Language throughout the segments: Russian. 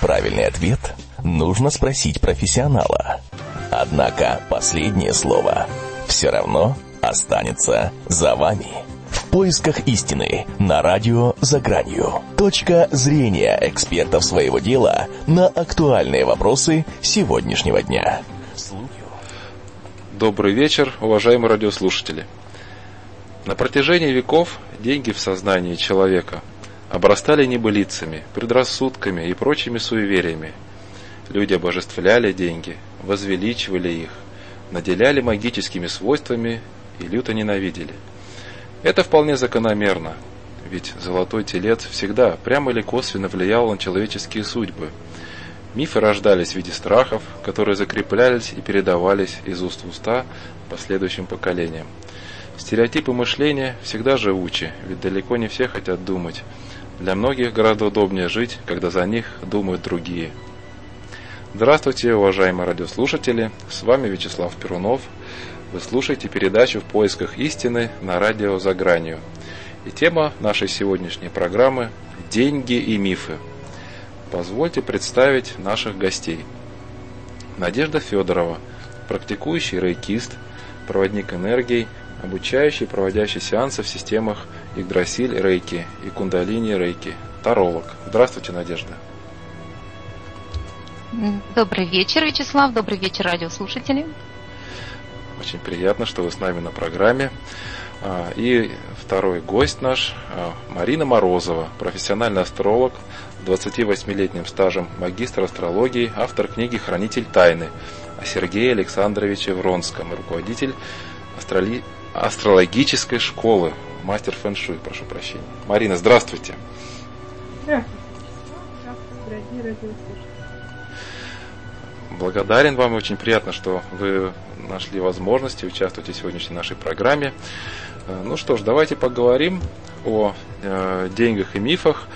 правильный ответ, нужно спросить профессионала. Однако последнее слово все равно останется за вами. В поисках истины на радио «За гранью». Точка зрения экспертов своего дела на актуальные вопросы сегодняшнего дня. Добрый вечер, уважаемые радиослушатели. На протяжении веков деньги в сознании человека обрастали небылицами, предрассудками и прочими суевериями. Люди обожествляли деньги, возвеличивали их, наделяли магическими свойствами и люто ненавидели. Это вполне закономерно, ведь золотой телец всегда прямо или косвенно влиял на человеческие судьбы. Мифы рождались в виде страхов, которые закреплялись и передавались из уст в уста последующим поколениям. Стереотипы мышления всегда живучи, ведь далеко не все хотят думать. Для многих гораздо удобнее жить, когда за них думают другие. Здравствуйте, уважаемые радиослушатели, с вами Вячеслав Перунов. Вы слушаете передачу «В поисках истины» на радио «За гранью». И тема нашей сегодняшней программы – «Деньги и мифы». Позвольте представить наших гостей. Надежда Федорова, практикующий рейкист, проводник энергии – обучающий, проводящий сеансы в системах Игдрасиль Рейки и Кундалини Рейки, таролог. Здравствуйте, Надежда. Добрый вечер, Вячеслав. Добрый вечер, радиослушатели. Очень приятно, что вы с нами на программе. А, и второй гость наш, а, Марина Морозова, профессиональный астролог, 28-летним стажем магистр астрологии, автор книги «Хранитель тайны» о Сергее Александровиче Вронском, руководитель астроли астрологической школы. Мастер фэн-шуй, прошу прощения. Марина, здравствуйте. Здравствуйте. Благодарен вам, очень приятно, что вы нашли возможности участвовать в сегодняшней нашей программе. Э, ну что ж, давайте поговорим о э, деньгах и мифах.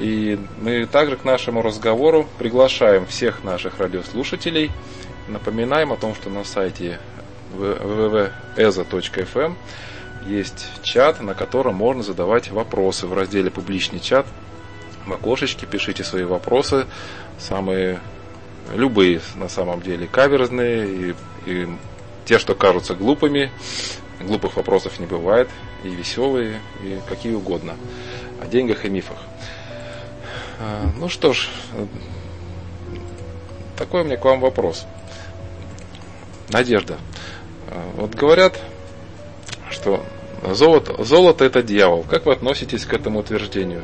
И мы также к нашему разговору приглашаем всех наших радиослушателей. Напоминаем о том, что на сайте www.eza.fm есть чат, на котором можно задавать вопросы. В разделе «Публичный чат» в окошечке пишите свои вопросы, самые любые на самом деле, каверзные и, и те, что кажутся глупыми. Глупых вопросов не бывает, и веселые, и какие угодно. О деньгах и мифах. А, ну что ж, такой у меня к вам вопрос. Надежда, а, вот говорят, что золото, золото это дьявол. Как вы относитесь к этому утверждению?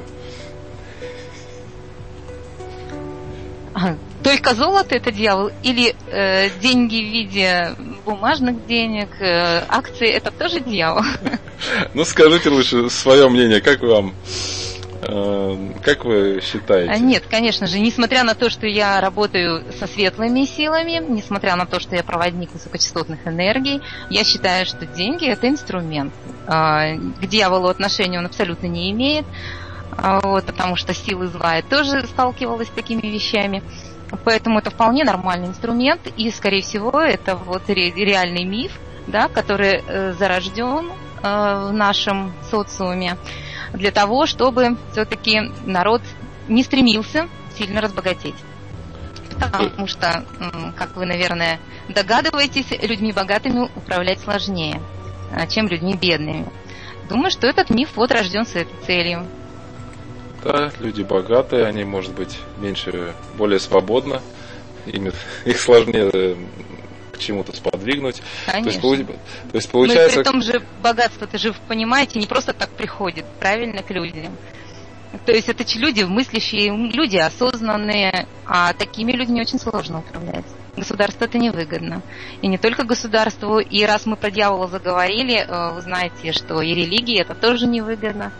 Только золото это дьявол или э, деньги в виде бумажных денег, э, акции это тоже дьявол? Ну скажите лучше свое мнение, как вам как вы считаете? А, нет, конечно же, несмотря на то, что я работаю со светлыми силами, несмотря на то, что я проводник высокочастотных энергий, я считаю, что деньги это инструмент. А, к дьяволу отношения он абсолютно не имеет, а, вот, потому что силы зла тоже сталкивалась с такими вещами. Поэтому это вполне нормальный инструмент, и, скорее всего, это вот реальный миф, да, который э, зарожден э, в нашем социуме для того, чтобы все-таки народ не стремился сильно разбогатеть. Потому что, как вы, наверное, догадываетесь, людьми богатыми управлять сложнее, а, чем людьми бедными. Думаю, что этот миф вот рожден с этой целью. Да, люди богатые, они, может быть, меньше, более свободно, им, их сложнее чему-то сподвигнуть. Конечно. То есть, то есть получается... Но при том же богатство-то же, понимаете, не просто так приходит, правильно, к людям. То есть это люди мыслящие, люди осознанные, а такими людьми очень сложно управлять. Государству это невыгодно. И не только государству, и раз мы про дьявола заговорили, э, вы знаете, что и религии это тоже невыгодно.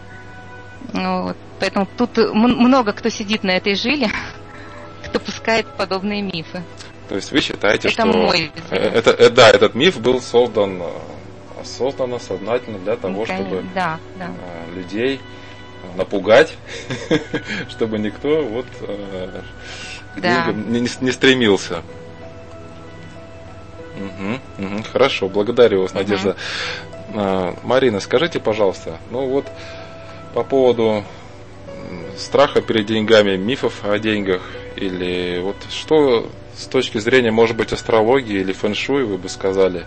Вот. Поэтому тут много кто сидит на этой жиле, кто пускает подобные мифы. То есть вы считаете, это что мой это, это, да, этот миф был создан э, осознанно, сознательно для того, чтобы да, да. Э, людей напугать, чтобы никто вот э, да. не, не стремился. Угу, угу, хорошо, благодарю вас, Надежда. Угу. Марина, скажите, пожалуйста, ну вот по поводу страха перед деньгами, мифов о деньгах Или вот что с точки зрения, может быть, астрологии или фэншуй, вы бы сказали,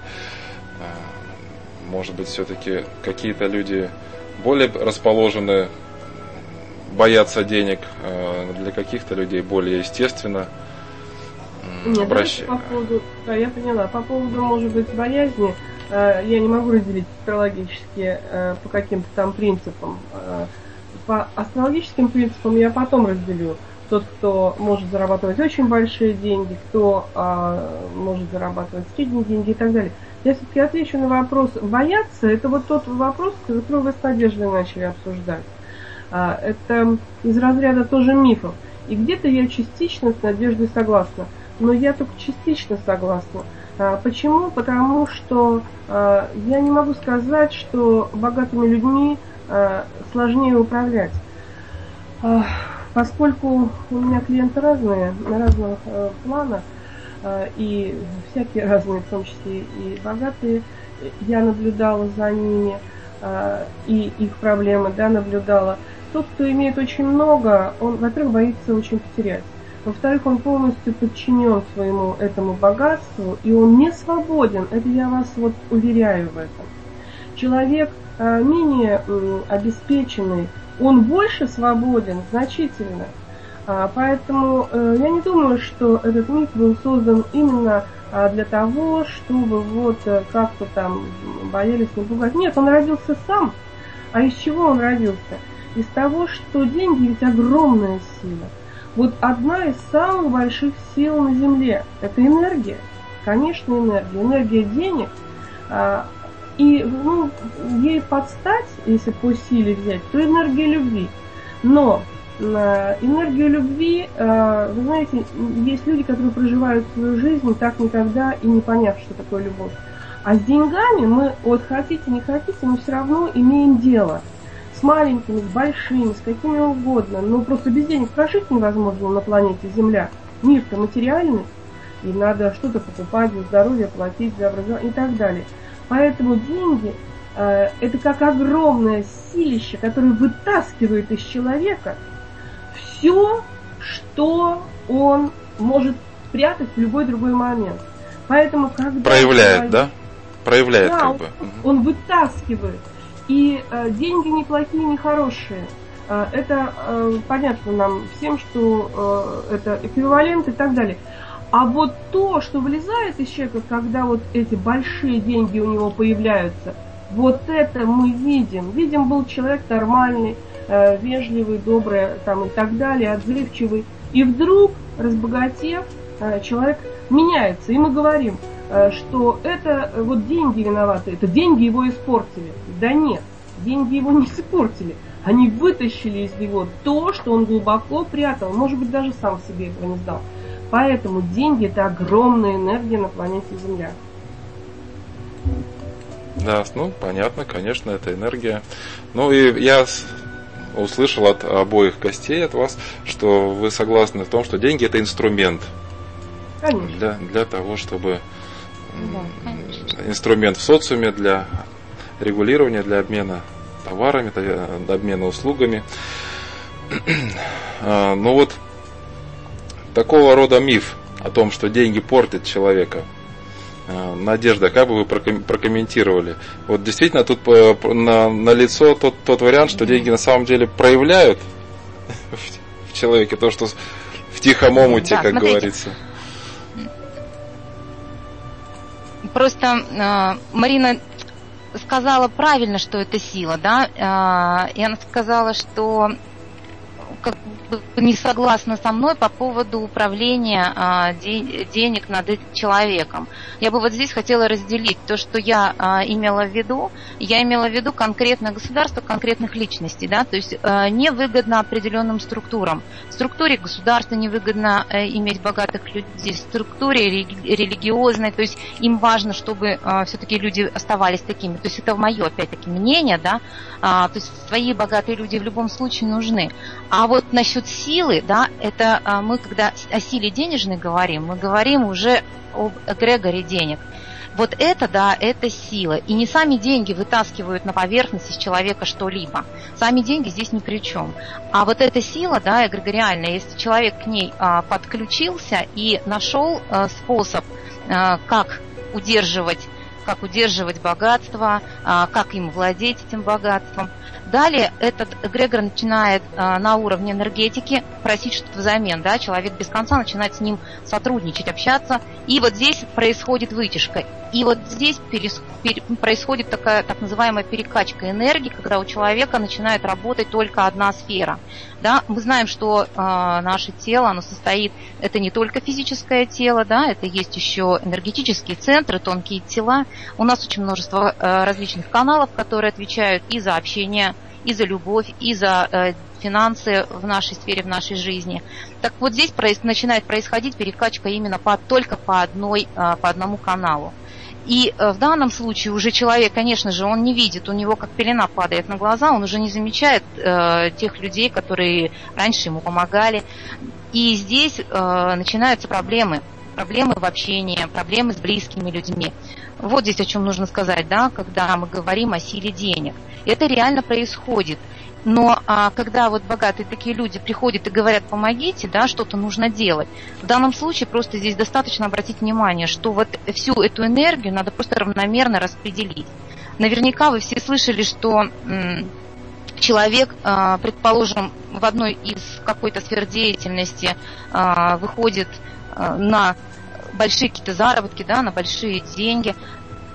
а, может быть, все-таки какие-то люди более расположены бояться денег, а для каких-то людей более естественно Нет, обращ... по поводу, да, я поняла. По поводу, может быть, боязни, а, я не могу разделить астрологически по каким-то там принципам. По астрологическим принципам я потом разделю тот, кто может зарабатывать очень большие деньги, кто а, может зарабатывать средние деньги и так далее. Я все-таки отвечу на вопрос. Бояться – это вот тот вопрос, который вы с Надеждой начали обсуждать. А, это из разряда тоже мифов. И где-то я частично с Надеждой согласна. Но я только частично согласна. А, почему? Потому что а, я не могу сказать, что богатыми людьми а, сложнее управлять. Поскольку у меня клиенты разные, разных э, планах, э, и всякие разные, в том числе и богатые, я наблюдала за ними, э, и их проблемы, да, наблюдала. Тот, кто имеет очень много, он, во-первых, боится очень потерять. Во-вторых, он полностью подчинен своему этому богатству, и он не свободен. Это я вас вот уверяю в этом. Человек э, менее обеспеченный, он больше свободен значительно. А, поэтому э, я не думаю, что этот миф был создан именно а, для того, чтобы вот э, как-то там боялись напугать. Нет, он родился сам. А из чего он родился? Из того, что деньги ведь огромная сила. Вот одна из самых больших сил на Земле – это энергия. Конечно, энергия. Энергия денег, а, и ну, ей подстать, если по силе взять, то энергия любви. Но э, энергию любви, э, вы знаете, есть люди, которые проживают свою жизнь так никогда и не поняв, что такое любовь. А с деньгами мы, вот хотите, не хотите, мы все равно имеем дело. С маленькими, с большими, с какими угодно. Но просто без денег прожить невозможно на планете Земля. Мир-то материальный. И надо что-то покупать за здоровье, платить за образование и так далее. Поэтому деньги э, это как огромное силище, которое вытаскивает из человека все, что он может спрятать в любой другой момент. Поэтому когда проявляет, человек, да? Проявляет да, как бы. Он, он вытаскивает. И э, деньги не плохие, не хорошие. Э, это э, понятно нам всем, что э, это эквивалент и так далее. А вот то, что вылезает из человека, когда вот эти большие деньги у него появляются, вот это мы видим. Видим, был человек нормальный, э, вежливый, добрый там, и так далее, отзывчивый. И вдруг, разбогатев, э, человек меняется. И мы говорим, э, что это э, вот деньги виноваты, это деньги его испортили. Да нет, деньги его не испортили. Они вытащили из него то, что он глубоко прятал. Может быть, даже сам себе этого не знал. Поэтому деньги это огромная энергия на планете Земля. Да, ну понятно, конечно, это энергия. Ну и я услышал от обоих гостей от вас, что вы согласны в том, что деньги это инструмент. Конечно. Для, для того, чтобы да, инструмент в социуме для регулирования, для обмена товарами, для обмена услугами. А, ну вот такого рода миф о том, что деньги портят человека. Э, Надежда, как бы вы прокомментировали? Вот действительно тут э, на, на лицо тот, тот вариант, что деньги на самом деле проявляют в человеке то, что в тихом омуте, да, как смотрите. говорится. Просто э, Марина сказала правильно, что это сила, да, э, и она сказала, что как не согласна со мной по поводу управления а, де, денег над человеком. Я бы вот здесь хотела разделить то, что я а, имела в виду. Я имела в виду конкретное государство, конкретных личностей, да, то есть а, невыгодно определенным структурам. В структуре государства невыгодно а, иметь богатых людей, в структуре религиозной, то есть им важно, чтобы все-таки люди оставались такими. То есть это мое, опять-таки, мнение, да, то есть свои богатые люди в любом случае нужны. А вот насчет насчет силы, да, это а, мы, когда о силе денежной говорим, мы говорим уже об эгрегоре денег. Вот это, да, это сила. И не сами деньги вытаскивают на поверхность из человека что-либо. Сами деньги здесь ни при чем. А вот эта сила, да, эгрегориальная, если человек к ней а, подключился и нашел а, способ, как удерживать как удерживать богатство, а, как им владеть этим богатством, Далее этот эгрегор начинает э, на уровне энергетики просить что-то взамен, да, человек без конца начинает с ним сотрудничать, общаться, и вот здесь происходит вытяжка. И вот здесь перес, пер, происходит такая так называемая перекачка энергии, когда у человека начинает работать только одна сфера. Да, мы знаем, что э, наше тело, оно состоит, это не только физическое тело, да, это есть еще энергетические центры, тонкие тела. У нас очень множество э, различных каналов, которые отвечают и за общение и за любовь, и за э, финансы в нашей сфере, в нашей жизни. Так вот здесь начинает происходить перекачка именно по, только по, одной, э, по одному каналу. И в данном случае уже человек, конечно же, он не видит, у него как пелена падает на глаза, он уже не замечает э, тех людей, которые раньше ему помогали. И здесь э, начинаются проблемы. Проблемы в общении, проблемы с близкими людьми. Вот здесь о чем нужно сказать, да, когда мы говорим о силе денег. Это реально происходит. Но а, когда вот богатые такие люди приходят и говорят, помогите, да, что-то нужно делать, в данном случае просто здесь достаточно обратить внимание, что вот всю эту энергию надо просто равномерно распределить. Наверняка вы все слышали, что м, человек, а, предположим, в одной из какой-то сфер деятельности а, выходит а, на большие какие-то заработки, да, на большие деньги,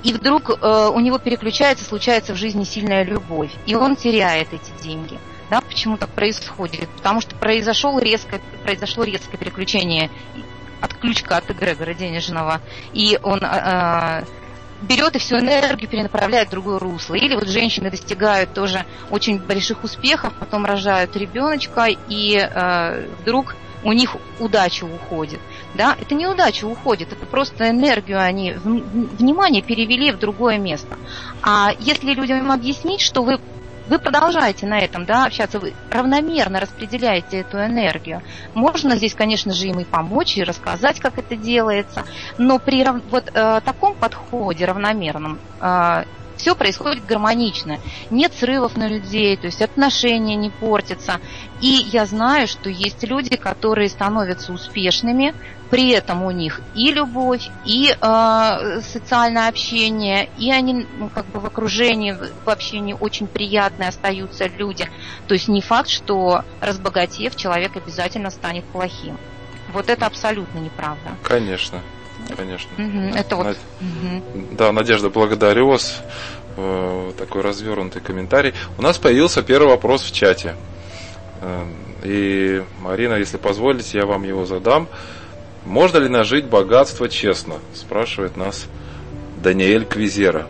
и вдруг э, у него переключается, случается в жизни сильная любовь, и он теряет эти деньги. Да, почему так происходит? Потому что произошло резкое, произошло резкое переключение, отключка от эгрегора денежного, и он э, берет и всю энергию перенаправляет в другое русло. Или вот женщины достигают тоже очень больших успехов, потом рожают ребеночка, и э, вдруг у них удача уходит. Да? Это не удача уходит, это просто энергию они, внимание перевели в другое место. А если людям объяснить, что вы вы продолжаете на этом да, общаться, вы равномерно распределяете эту энергию. Можно здесь, конечно же, им и помочь, и рассказать, как это делается, но при вот э, таком подходе равномерном э, все происходит гармонично. Нет срывов на людей, то есть отношения не портятся. И я знаю, что есть люди, которые становятся успешными, при этом у них и любовь, и э, социальное общение, и они ну, как бы в окружении, в общении очень приятные остаются люди. То есть не факт, что разбогатев, человек обязательно станет плохим. Вот это абсолютно неправда. Конечно. Конечно. Угу, это вот. Угу. Да, Надежда, благодарю вас. Э, такой развернутый комментарий. У нас появился первый вопрос в чате. Э, и, Марина, если позволите, я вам его задам. Можно ли нажить богатство честно? Спрашивает нас Даниэль Квизера.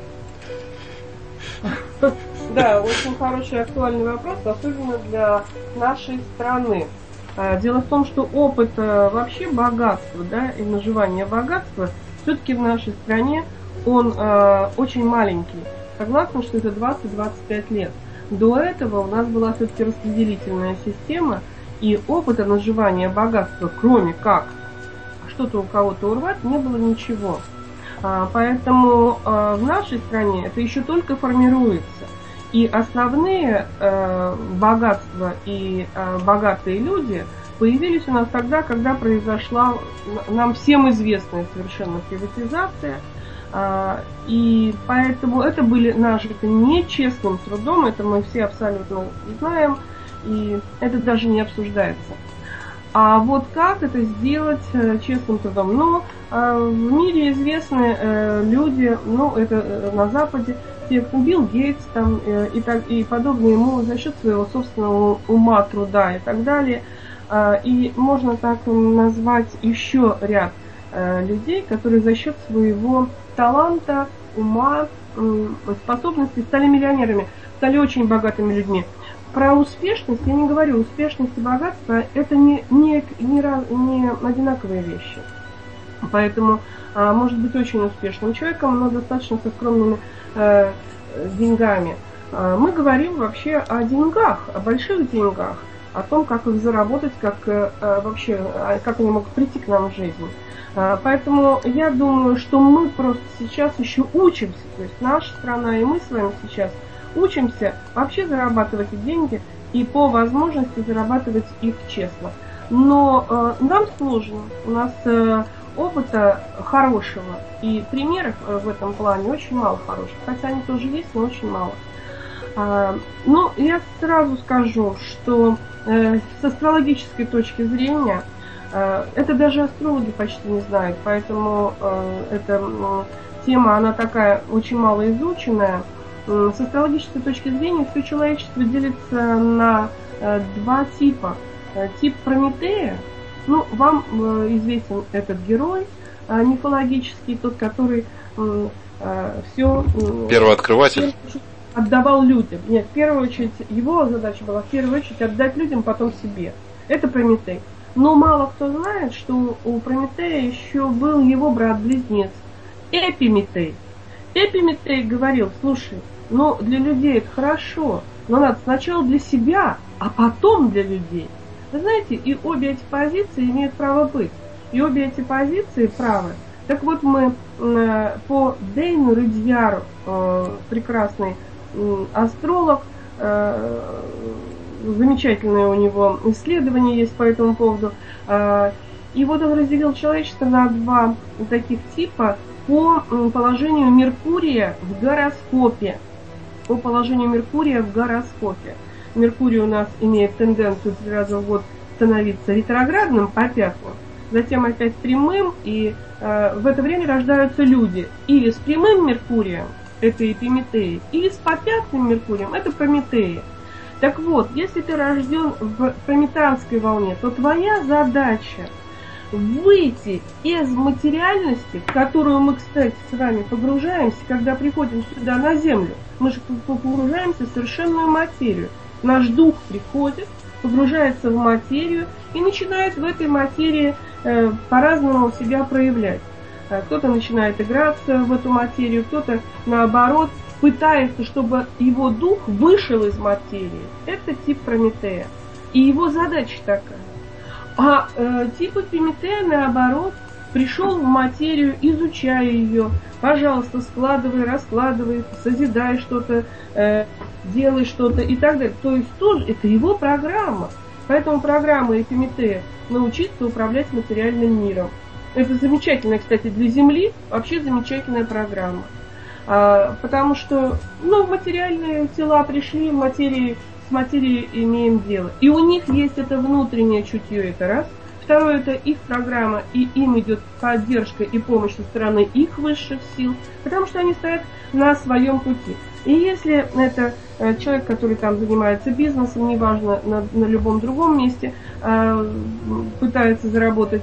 Да, очень хороший актуальный вопрос, особенно для нашей страны. Э, дело в том, что опыт э, вообще богатства, да, и наживания богатства, все-таки в нашей стране он э, очень маленький. Согласна, что это 20-25 лет. До этого у нас была все-таки распределительная система, и опыта наживания богатства, кроме как что-то у кого-то урвать, не было ничего. А, поэтому а, в нашей стране это еще только формируется. И основные э, богатства и э, богатые люди появились у нас тогда, когда произошла нам всем известная совершенно приватизация. Э, и поэтому это были нажиты нечестным трудом, это мы все абсолютно знаем, и это даже не обсуждается. А вот как это сделать э, честным трудом? Ну, э, в мире известны э, люди, ну, это на Западе, те, кто Билл Гейтс там, и, так, и подобные ему за счет своего собственного ума, труда и так далее. И можно так назвать еще ряд людей, которые за счет своего таланта, ума, способностей стали миллионерами, стали очень богатыми людьми про успешность я не говорю. Успешность и богатство это не, не, не, не одинаковые вещи. Поэтому а, может быть очень успешным человеком, но достаточно со скромными э, деньгами. А, мы говорим вообще о деньгах, о больших деньгах. о том, как их заработать, как э, э вообще, а, как они могут прийти к нам в жизнь. Э, поэтому я думаю, что мы просто сейчас еще учимся, то есть наша страна и мы с вами сейчас учимся вообще зарабатывать деньги и по возможности зарабатывать их честно. Но э, нам сложно, у нас э, опыта хорошего и примеров э, в этом плане очень мало хороших, хотя они тоже есть, но очень мало. А, ну, я сразу скажу, что э, с астрологической точки зрения э, это даже астрологи почти не знают, поэтому э, эта тема, она такая очень мало изученная. С астрологической точки зрения все человечество делится на два типа. Тип Прометея, ну, вам известен этот герой мифологический, тот, который все... Первооткрыватель отдавал людям. Нет, в первую очередь, его задача была в первую очередь отдать людям, потом себе. Это Прометей. Но мало кто знает, что у Прометея еще был его брат-близнец Эпиметей. Эпиметей говорил, слушай, ну для людей это хорошо, но надо сначала для себя, а потом для людей. Вы знаете, и обе эти позиции имеют право быть. И обе эти позиции правы. Так вот мы э, по Дейну Рыдьяру, э, прекрасный астролог, э, замечательное у него исследование есть по этому поводу. Э, и вот он разделил человечество на два таких типа по положению Меркурия в гороскопе. По положению Меркурия в гороскопе. Меркурий у нас имеет тенденцию три раза в год становиться ретроградным по пятку, затем опять прямым, и э, в это время рождаются люди или с прямым Меркурием, это Эпиметеи, или с попятным Меркурием, это Прометеи. Так вот, если ты рожден в прометанской волне, то твоя задача выйти из материальности, в которую мы, кстати, с вами погружаемся, когда приходим сюда на Землю. Мы же погружаемся в совершенную материю. Наш дух приходит, погружается в материю и начинает в этой материи э, по-разному себя проявлять. Э, кто-то начинает играться в эту материю, кто-то наоборот пытается, чтобы его дух вышел из материи. Это тип Прометея. И его задача такая. А э, тип Прометея наоборот пришел в материю, изучая ее, пожалуйста, складывай, раскладывай, созидай что-то, э, делай что-то и так далее. То есть тоже это его программа. Поэтому программа Эпиметея научиться управлять материальным миром. Это замечательная, кстати, для Земли вообще замечательная программа. А, потому что, ну, материальные тела пришли, материи, с материей имеем дело. И у них есть это внутреннее чутье, это раз. Второе, это их программа, и им идет поддержка и помощь со стороны их высших сил, потому что они стоят на своем пути. И если это э, человек, который там занимается бизнесом, неважно, на, на любом другом месте, э, пытается заработать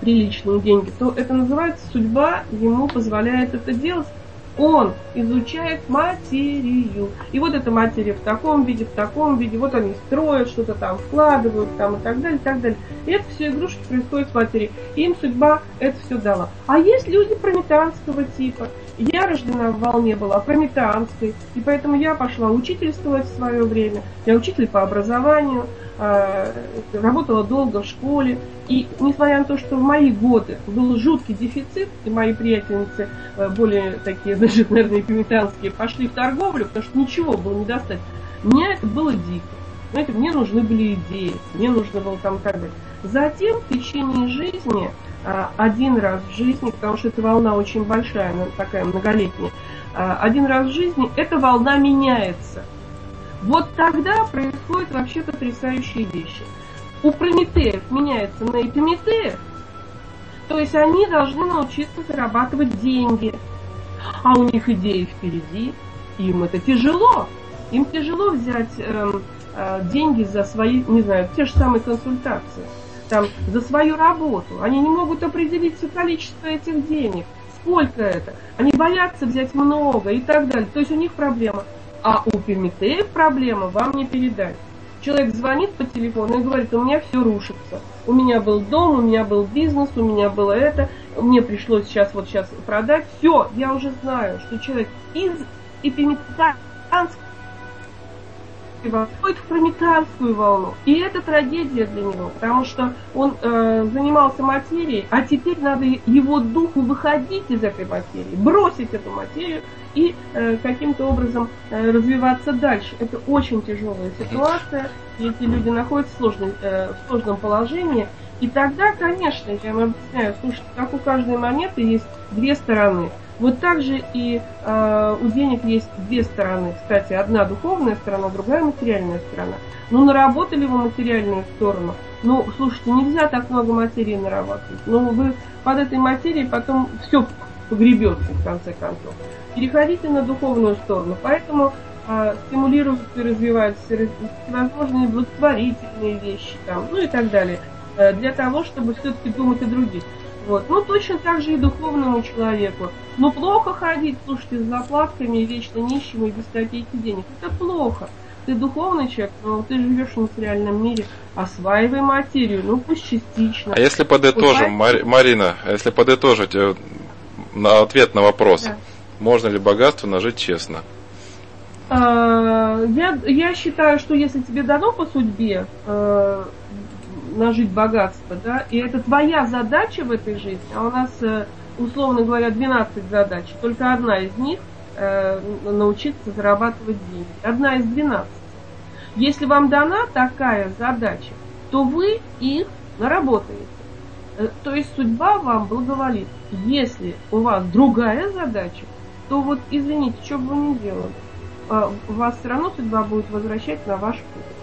приличные деньги, то это называется судьба ему позволяет это делать. Он изучает материю. И вот эта материя в таком виде, в таком виде, вот они строят, что-то там вкладывают, там и так далее, и так далее. И это все игрушки происходят с материей. Им судьба это все дала. А есть люди прометанского типа. Я рождена в волне была прометанской, и поэтому я пошла учительствовать в свое время. Я учитель по образованию, а, работала долго в школе, и несмотря на то, что в мои годы был жуткий дефицит, и мои приятельницы, э, более такие, даже, наверное, пимитанские, пошли в торговлю, потому что ничего было не достать, мне это было дико. Знаете, мне нужны были идеи, мне нужно было там так далее. Затем в течение жизни, один раз в жизни, потому что эта волна очень большая, она такая многолетняя, а, один раз в жизни эта волна меняется – вот тогда происходят вообще потрясающие вещи. У Прометеев меняется на Эпиметеев, то есть они должны научиться зарабатывать деньги. А у них идеи впереди, им это тяжело. Им тяжело взять э, э, деньги за свои, не знаю, те же самые консультации, там, за свою работу. Они не могут определить все количество этих денег. Сколько это? Они боятся взять много и так далее. То есть у них проблема. А у Прометеев проблема вам не передать. Человек звонит по телефону и говорит, у меня все рушится. У меня был дом, у меня был бизнес, у меня было это, мне пришлось сейчас вот сейчас продать. Все, я уже знаю, что человек из эпиметанского входит в прометанскую волну. И это трагедия для него, потому что он э, занимался материей, а теперь надо его духу выходить из этой материи, бросить эту материю и э, каким-то образом э, развиваться дальше. Это очень тяжелая ситуация, и эти люди находятся в, сложной, э, в сложном положении. И тогда, конечно, я вам объясняю, слушайте, как у каждой монеты есть две стороны. Вот так же и э, у денег есть две стороны. Кстати, одна духовная сторона, другая материальная сторона. Ну, наработали вы материальную сторону. Ну, слушайте, нельзя так много материи нарабатывать. Ну, вы под этой материей потом все погребете, в конце концов. Переходите на духовную сторону. Поэтому э, стимулируются и развиваются всевозможные благотворительные вещи, там, ну и так далее. Э, для того, чтобы все-таки думать о других. Вот. Ну, точно так же и духовному человеку. Ну, плохо ходить, слушайте, с заплатками, вечно нищим и без копейки денег. Это плохо. Ты духовный человек, но ты живешь в материальном мире, осваивай материю, ну пусть частично. А если подытожим, Мар- Марина, а если подытожить э, на ответ на вопрос, да. можно ли богатство нажить честно? А, я, я считаю, что если тебе дано по судьбе, э, нажить богатство, да, и это твоя задача в этой жизни, а у нас, э, условно говоря, 12 задач, только одна из них э, научиться зарабатывать деньги. Одна из 12. Если вам дана такая задача, то вы их наработаете. Э, то есть судьба вам благоволит. Если у вас другая задача, то вот, извините, что бы вы ни делали, э, вас все равно судьба будет возвращать на ваш путь.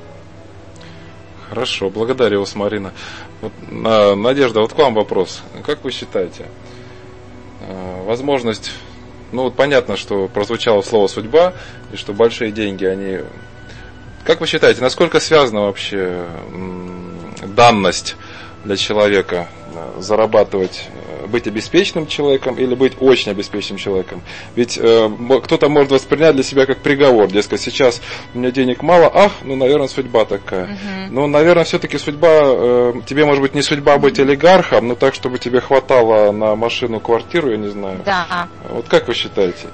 Хорошо, благодарю вас, Марина. Вот, Надежда, вот к вам вопрос. Как вы считаете, э, возможность, ну вот понятно, что прозвучало слово судьба, и что большие деньги, они... Как вы считаете, насколько связана вообще данность для человека зарабатывать быть обеспеченным человеком или быть очень обеспеченным человеком. Ведь э, кто-то может воспринять для себя как приговор, дескать, сейчас у меня денег мало, ах, ну, наверное, судьба такая. Угу. Ну, наверное, все-таки судьба, э, тебе, может быть, не судьба быть олигархом, но так, чтобы тебе хватало на машину, квартиру, я не знаю. Да. Вот как вы считаете?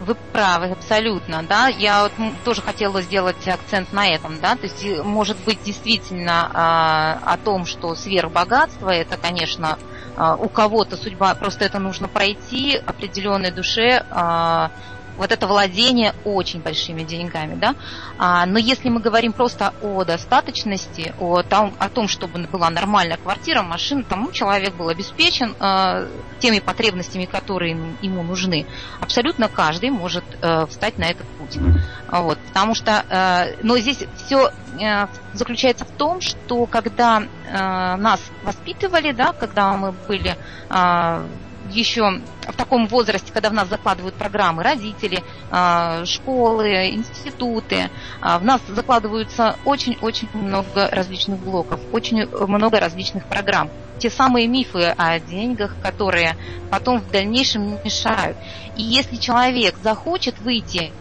Вы правы, абсолютно, да. Я вот тоже хотела сделать акцент на этом, да. То есть, может быть, действительно э, о том, что сверхбогатство, это, конечно, у кого-то судьба, просто это нужно пройти определенной душе, а, вот это владение очень большими деньгами, да. А, но если мы говорим просто о достаточности, о том, о том, чтобы была нормальная квартира, машина, тому человек был обеспечен э, теми потребностями, которые ему нужны, абсолютно каждый может э, встать на этот путь. Вот, потому что, э, но здесь все э, заключается в том, что когда э, нас воспитывали, да, когда мы были э, еще в таком возрасте, когда в нас закладывают программы родители, а, школы, институты, а, в нас закладываются очень-очень много различных блоков, очень много различных программ. Те самые мифы о деньгах, которые потом в дальнейшем мешают. И если человек захочет выйти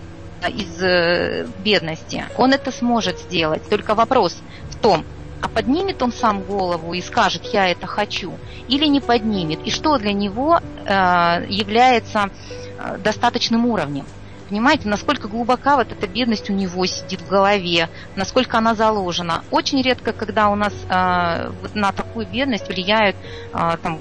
из э, бедности, он это сможет сделать. Только вопрос в том, а поднимет он сам голову и скажет, я это хочу, или не поднимет, и что для него э, является э, достаточным уровнем. Понимаете, насколько глубока вот эта бедность у него сидит в голове, насколько она заложена. Очень редко, когда у нас э, на такую бедность влияют э, там,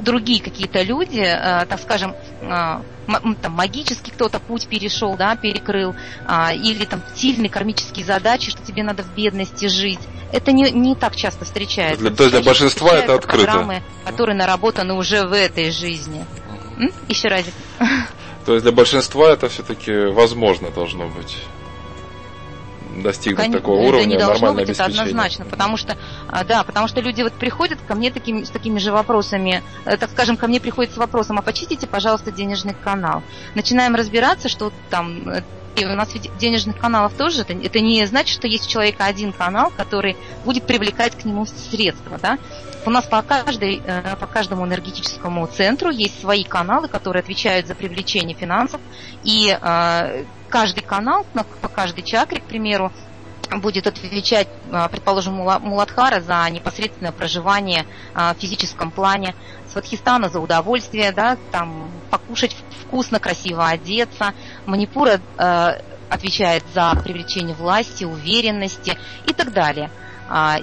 другие какие-то люди, э, так скажем, э, там, магически кто-то путь перешел, да, перекрыл, э, или там сильные кармические задачи, что тебе надо в бедности жить. Это не, не так часто встречается. Для, то есть для большинства это открыто. Программы, которые наработаны уже в этой жизни. М? Еще разик. То есть для большинства это все-таки возможно должно быть достигнуть Конечно, такого уровня не должно быть, это однозначно, потому что, а, да, потому что люди вот приходят ко мне такими, с такими же вопросами, э, так скажем, ко мне приходят с вопросом, а почистите, пожалуйста, денежный канал. Начинаем разбираться, что там э, и у нас ведь денежных каналов тоже, это, это не значит, что есть у человека один канал, который будет привлекать к нему средства. Да? У нас по, каждой, э, по каждому энергетическому центру есть свои каналы, которые отвечают за привлечение финансов. И э, каждый канал по каждой чакре, к примеру, будет отвечать, э, предположим, Муладхара за непосредственное проживание в физическом плане, Сватхистана за удовольствие, да, там покушать вкусно, красиво одеться, Манипура отвечает за привлечение власти, уверенности и так далее. А,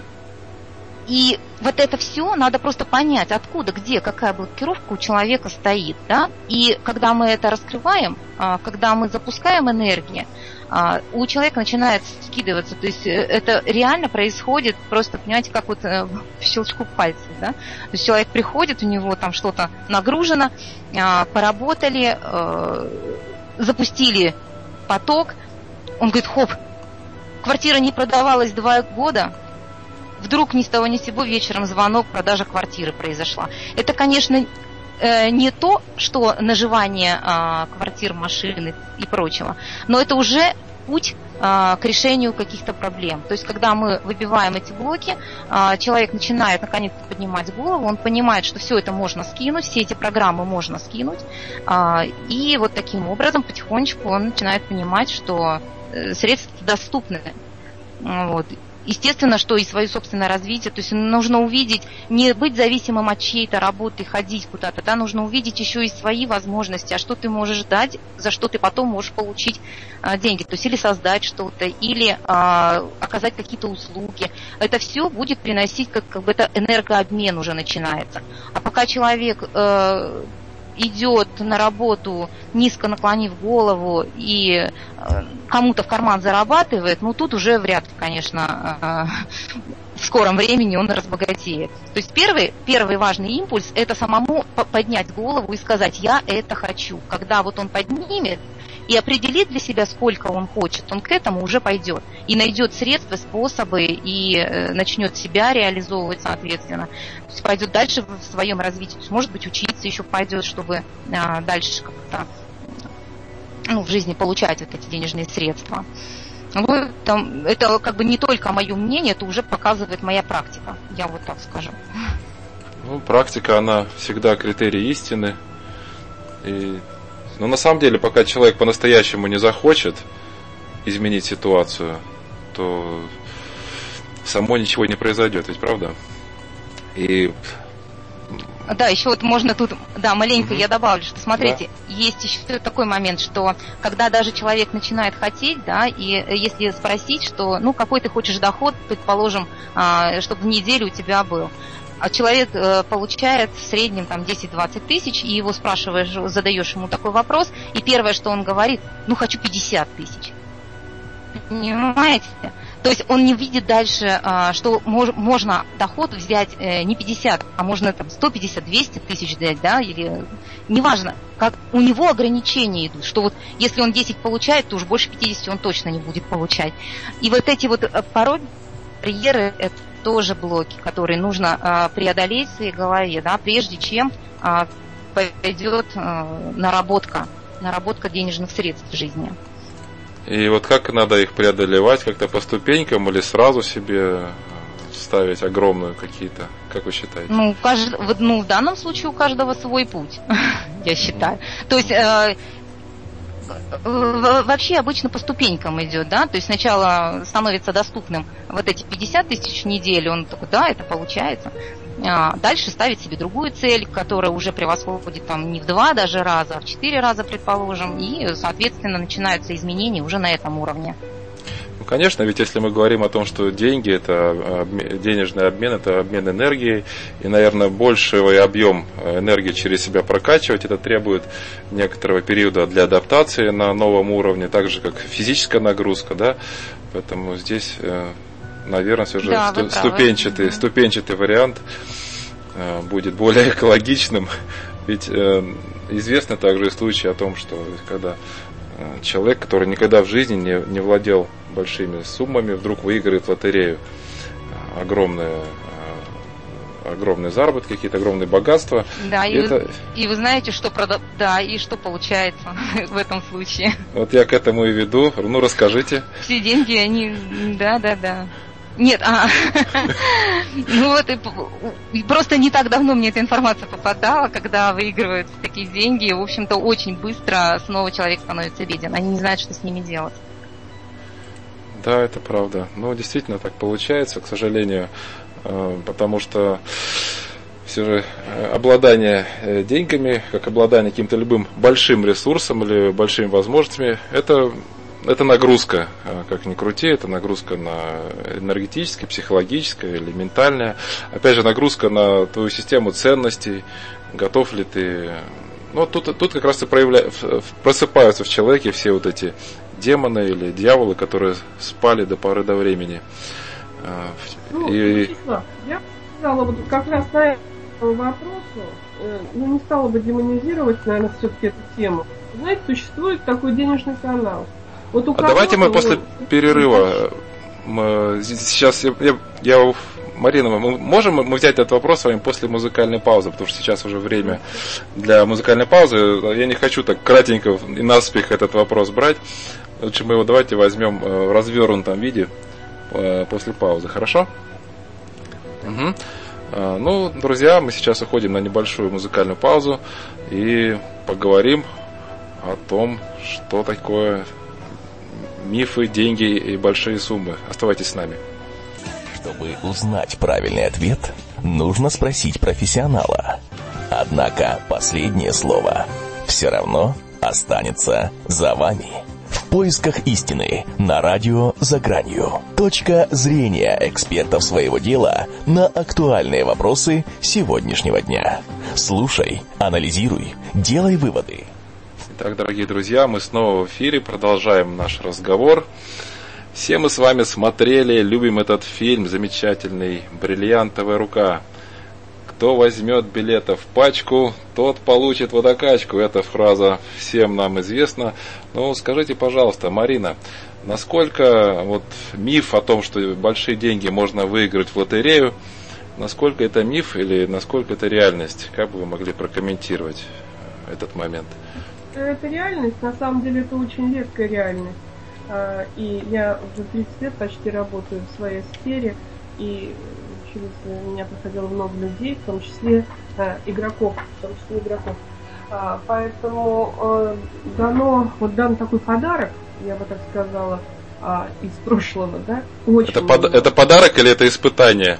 и вот это все надо просто понять, откуда, где, какая блокировка у человека стоит. Да? И когда мы это раскрываем, а, когда мы запускаем энергию, а, у человека начинает скидываться. То есть э, это реально происходит просто, понимаете, как вот э, в щелчку пальцев. Да? То есть человек приходит, у него там что-то нагружено, а, поработали, э, запустили поток. Он говорит, хоп, квартира не продавалась два года, вдруг ни с того ни с сего вечером звонок, продажа квартиры произошла. Это, конечно, э, не то, что наживание а, квартир, машин и прочего, но это уже путь а, к решению каких-то проблем. То есть, когда мы выбиваем эти блоки, а, человек начинает наконец поднимать голову, он понимает, что все это можно скинуть, все эти программы можно скинуть, и вот таким образом потихонечку он начинает понимать, что э, средства доступны. Вот. Естественно, что и свое собственное развитие, то есть нужно увидеть, не быть зависимым от чьей-то работы, ходить куда-то, да, нужно увидеть еще и свои возможности, а что ты можешь дать, за что ты потом можешь получить а, деньги, то есть или создать что-то, или а, оказать какие-то услуги. Это все будет приносить, как, как бы это энергообмен уже начинается. А пока человек э, идет на работу, низко наклонив голову и э, кому-то в карман зарабатывает, ну тут уже вряд ли, конечно, э, в скором времени он разбогатеет. То есть первый, первый важный импульс – это самому поднять голову и сказать «я это хочу». Когда вот он поднимет, и определит для себя, сколько он хочет, он к этому уже пойдет и найдет средства, способы и э, начнет себя реализовывать, соответственно. То есть пойдет дальше в своем развитии, то есть, может быть, учиться еще пойдет, чтобы а, дальше как-то ну, в жизни получать вот эти денежные средства. Ну, там, это как бы не только мое мнение, это уже показывает моя практика, я вот так скажу. Ну, практика, она всегда критерий истины. И но на самом деле, пока человек по-настоящему не захочет изменить ситуацию, то само ничего не произойдет, ведь правда? И да, еще вот можно тут, да, маленько mm-hmm. я добавлю, что смотрите, да. есть еще такой момент, что когда даже человек начинает хотеть, да, и если спросить, что, ну, какой ты хочешь доход, предположим, а, чтобы в неделю у тебя был, а человек э, получает в среднем там 10-20 тысяч, и его спрашиваешь, задаешь ему такой вопрос, и первое, что он говорит, ну хочу 50 тысяч. Понимаете? То есть он не видит дальше, а, что можно доход взять э, не 50, а можно там 150-200 тысяч взять, да, или неважно, как у него ограничения идут, что вот если он 10 получает, то уж больше 50 он точно не будет получать. И вот эти вот э, порой барьеры, это тоже блоки, которые нужно а, преодолеть в своей голове, да, прежде чем а, пойдет а, наработка, наработка денежных средств в жизни. И вот как надо их преодолевать, как-то по ступенькам или сразу себе ставить огромную какие-то, как вы считаете? Ну, кажд... ну, в данном случае у каждого свой путь, я считаю. То есть э, вообще обычно по ступенькам идет, да, то есть сначала становится доступным вот эти 50 тысяч в неделю, он такой, да, это получается. А дальше ставит себе другую цель, которая уже превосходит там не в два даже раза, а в четыре раза, предположим, и, соответственно, начинаются изменения уже на этом уровне. Ну, конечно, ведь если мы говорим о том, что деньги это денежный обмен, это обмен энергией, и, наверное, больший объем энергии через себя прокачивать, это требует некоторого периода для адаптации на новом уровне, так же как физическая нагрузка, да, поэтому здесь, э, наверное, все же да, ступенчатый, ступенчатый вариант э, будет более экологичным, ведь э, известны также и случаи о том, что когда человек, который никогда в жизни не, не владел большими суммами, вдруг выиграет лотерею огромное огромные заработки, какие-то огромные богатства. Да, и, и, это... и вы знаете, что прода... да, и что получается в этом случае. Вот я к этому и веду. Ну, расскажите. Все деньги, они, да, да, да. Нет, а, ну вот и, просто не так давно мне эта информация попадала, когда выигрывают такие деньги, в общем-то очень быстро снова человек становится беден, они не знают, что с ними делать. Да, это правда. Ну, действительно так получается, к сожалению, э, потому что все же э, обладание э, деньгами, как обладание каким-то любым большим ресурсом или большими возможностями, это это нагрузка, э, как ни крути, это нагрузка на энергетическое, психологическое или ментальное. Опять же, нагрузка на твою систему ценностей, готов ли ты... Ну, тут, тут как раз и проявля... просыпаются в человеке все вот эти демоны или дьяволы, которые спали до поры до времени. Э, ну, и... Я сказала, вот как раз на этому вопросу, э, ну, не стала бы демонизировать, наверное, все-таки эту тему. Знаете, существует такой денежный канал. Вот у а давайте мы после вот, перерыва мы, сейчас я, я, я Марина, мы можем мы взять этот вопрос с вами после музыкальной паузы, потому что сейчас уже время для музыкальной паузы. Я не хочу так кратенько и наспех этот вопрос брать. Лучше мы его давайте возьмем э, в развернутом виде э, после паузы, хорошо? Угу. Ну, друзья, мы сейчас уходим на небольшую музыкальную паузу и поговорим о том, что такое мифы, деньги и большие суммы. Оставайтесь с нами. Чтобы узнать правильный ответ, нужно спросить профессионала. Однако последнее слово все равно останется за вами. Поисках истины на радио «За гранью». Точка зрения экспертов своего дела на актуальные вопросы сегодняшнего дня. Слушай, анализируй, делай выводы – Итак, дорогие друзья, мы снова в эфире, продолжаем наш разговор. Все мы с вами смотрели, любим этот фильм замечательный «Бриллиантовая рука». Кто возьмет билетов пачку, тот получит водокачку. Эта фраза всем нам известна. Но скажите, пожалуйста, Марина, насколько вот миф о том, что большие деньги можно выиграть в лотерею, насколько это миф или насколько это реальность? Как бы вы могли прокомментировать этот момент? это реальность, на самом деле это очень редкая реальность. А, и я уже 30 лет почти работаю в своей сфере, и через меня проходило много людей, в том числе а, игроков, в том числе игроков. А, поэтому дано, вот дан такой подарок, я бы так сказала, из прошлого, да, очень это, под, это подарок или это испытание?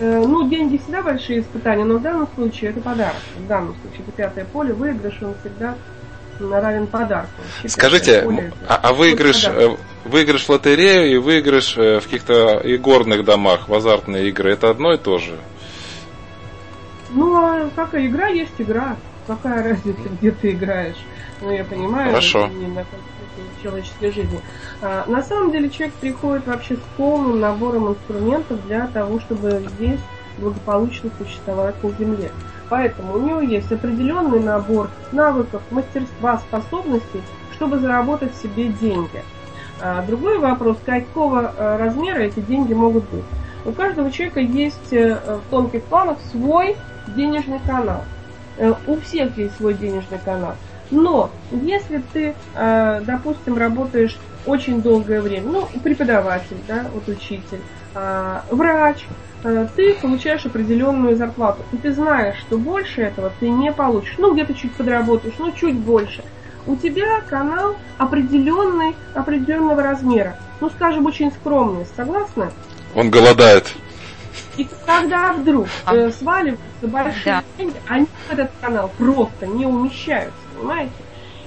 Э, ну, деньги всегда большие испытания, но в данном случае это подарок. В данном случае это пятое поле, выигрыш, он всегда равен подарку. Скажите, а, а выигрыш, э, выигрыш в лотерею и выигрыш э, в каких-то игорных домах, в азартные игры, это одно и то же? Ну, а какая игра есть игра. Какая разница, где ты играешь? Ну, я понимаю, Хорошо. не на человеческой жизни. А, на самом деле человек приходит вообще с полным набором инструментов для того, чтобы здесь благополучно существовать на Земле. Поэтому у него есть определенный набор навыков, мастерства, способностей, чтобы заработать себе деньги. А другой вопрос, какого э, размера эти деньги могут быть. У каждого человека есть э, в тонких планах свой денежный канал. Э, у всех есть свой денежный канал. Но если ты, допустим, работаешь очень долгое время, ну, преподаватель, да, вот учитель, врач, Э, ты получаешь определенную зарплату. И ты знаешь, что больше этого ты не получишь. Ну, где-то чуть подработаешь, ну, чуть больше. У тебя канал определенный, определенного размера. Ну, скажем, очень скромный. Согласны? Он голодает. И когда вдруг а. э, сваливаются большие да. деньги, они в этот канал просто не умещаются, понимаете?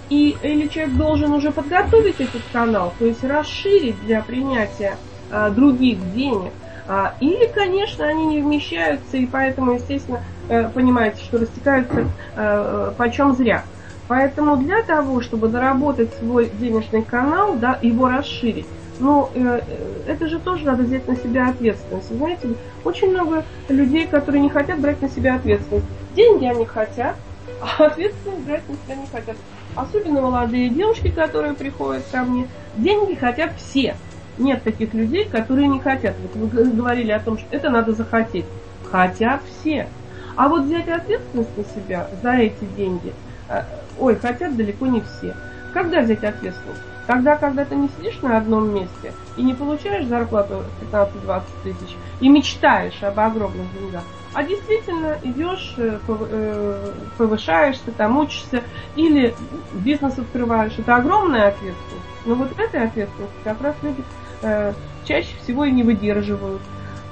И или человек должен уже подготовить этот канал, то есть расширить для принятия э, других денег, а, или, конечно, они не вмещаются, и поэтому, естественно, э, понимаете, что растекаются э, почем зря. Поэтому для того, чтобы заработать свой денежный канал, да, его расширить, ну, э, это же тоже надо взять на себя ответственность. Знаете, очень много людей, которые не хотят брать на себя ответственность. Деньги они хотят, а ответственность брать на себя не хотят. Особенно молодые девушки, которые приходят ко мне. Деньги хотят все нет таких людей, которые не хотят. Вот вы говорили о том, что это надо захотеть. Хотят все. А вот взять ответственность на себя за эти деньги, э, ой, хотят далеко не все. Когда взять ответственность? Тогда, когда ты не сидишь на одном месте и не получаешь зарплату 15-20 тысяч и мечтаешь об огромных деньгах, а действительно идешь, э, э, повышаешься, там учишься или бизнес открываешь. Это огромная ответственность. Но вот этой ответственности как раз люди Э, чаще всего и не выдерживают.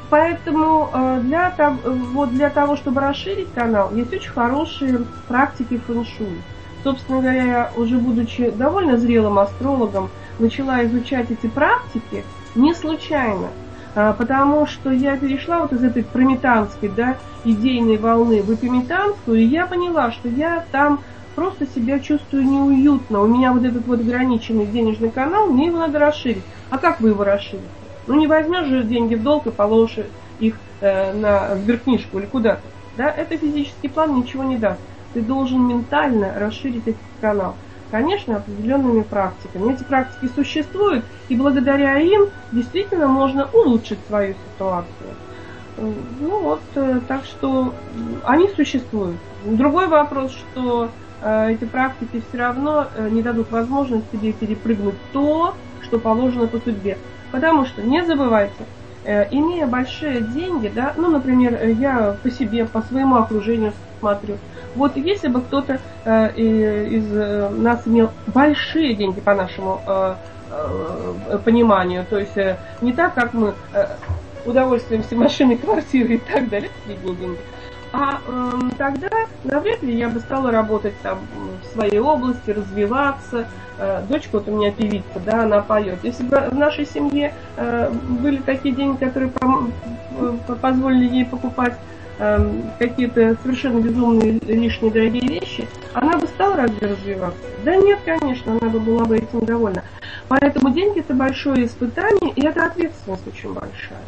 Поэтому э, для, вот для того, чтобы расширить канал, есть очень хорошие практики фэншуй. Собственно говоря, я уже будучи довольно зрелым астрологом, начала изучать эти практики не случайно. А, потому что я перешла вот из этой прометанской, да, идейной волны в эпиметанскую, и я поняла, что я там просто себя чувствую неуютно. У меня вот этот вот ограниченный денежный канал, мне его надо расширить. А как вы его расширите? Ну не возьмешь же деньги в долг и положишь их э, на сберкнижку или куда-то. Да, это физический план ничего не даст. Ты должен ментально расширить этот канал. Конечно, определенными практиками. Эти практики существуют, и благодаря им действительно можно улучшить свою ситуацию. Ну вот, э, так что они существуют. Другой вопрос, что э, эти практики все равно э, не дадут возможность тебе перепрыгнуть то, что положено по судьбе. Потому что, не забывайте, имея большие деньги, да, ну, например, я по себе, по своему окружению смотрю, вот если бы кто-то э, из э, нас имел большие деньги по нашему э, э, пониманию, то есть э, не так, как мы э, удовольствуемся машиной, квартирой и так далее, деньги, а э, тогда навряд ли я бы стала работать там в своей области, развиваться. Э, дочка вот у меня певица, да, она поет. Если бы в нашей семье э, были такие деньги, которые пом- э, позволили ей покупать Эм, какие-то совершенно безумные лишние дорогие вещи, она бы стала разве развиваться? Да нет, конечно, она бы была бы этим довольна. Поэтому деньги это большое испытание, и это ответственность очень большая.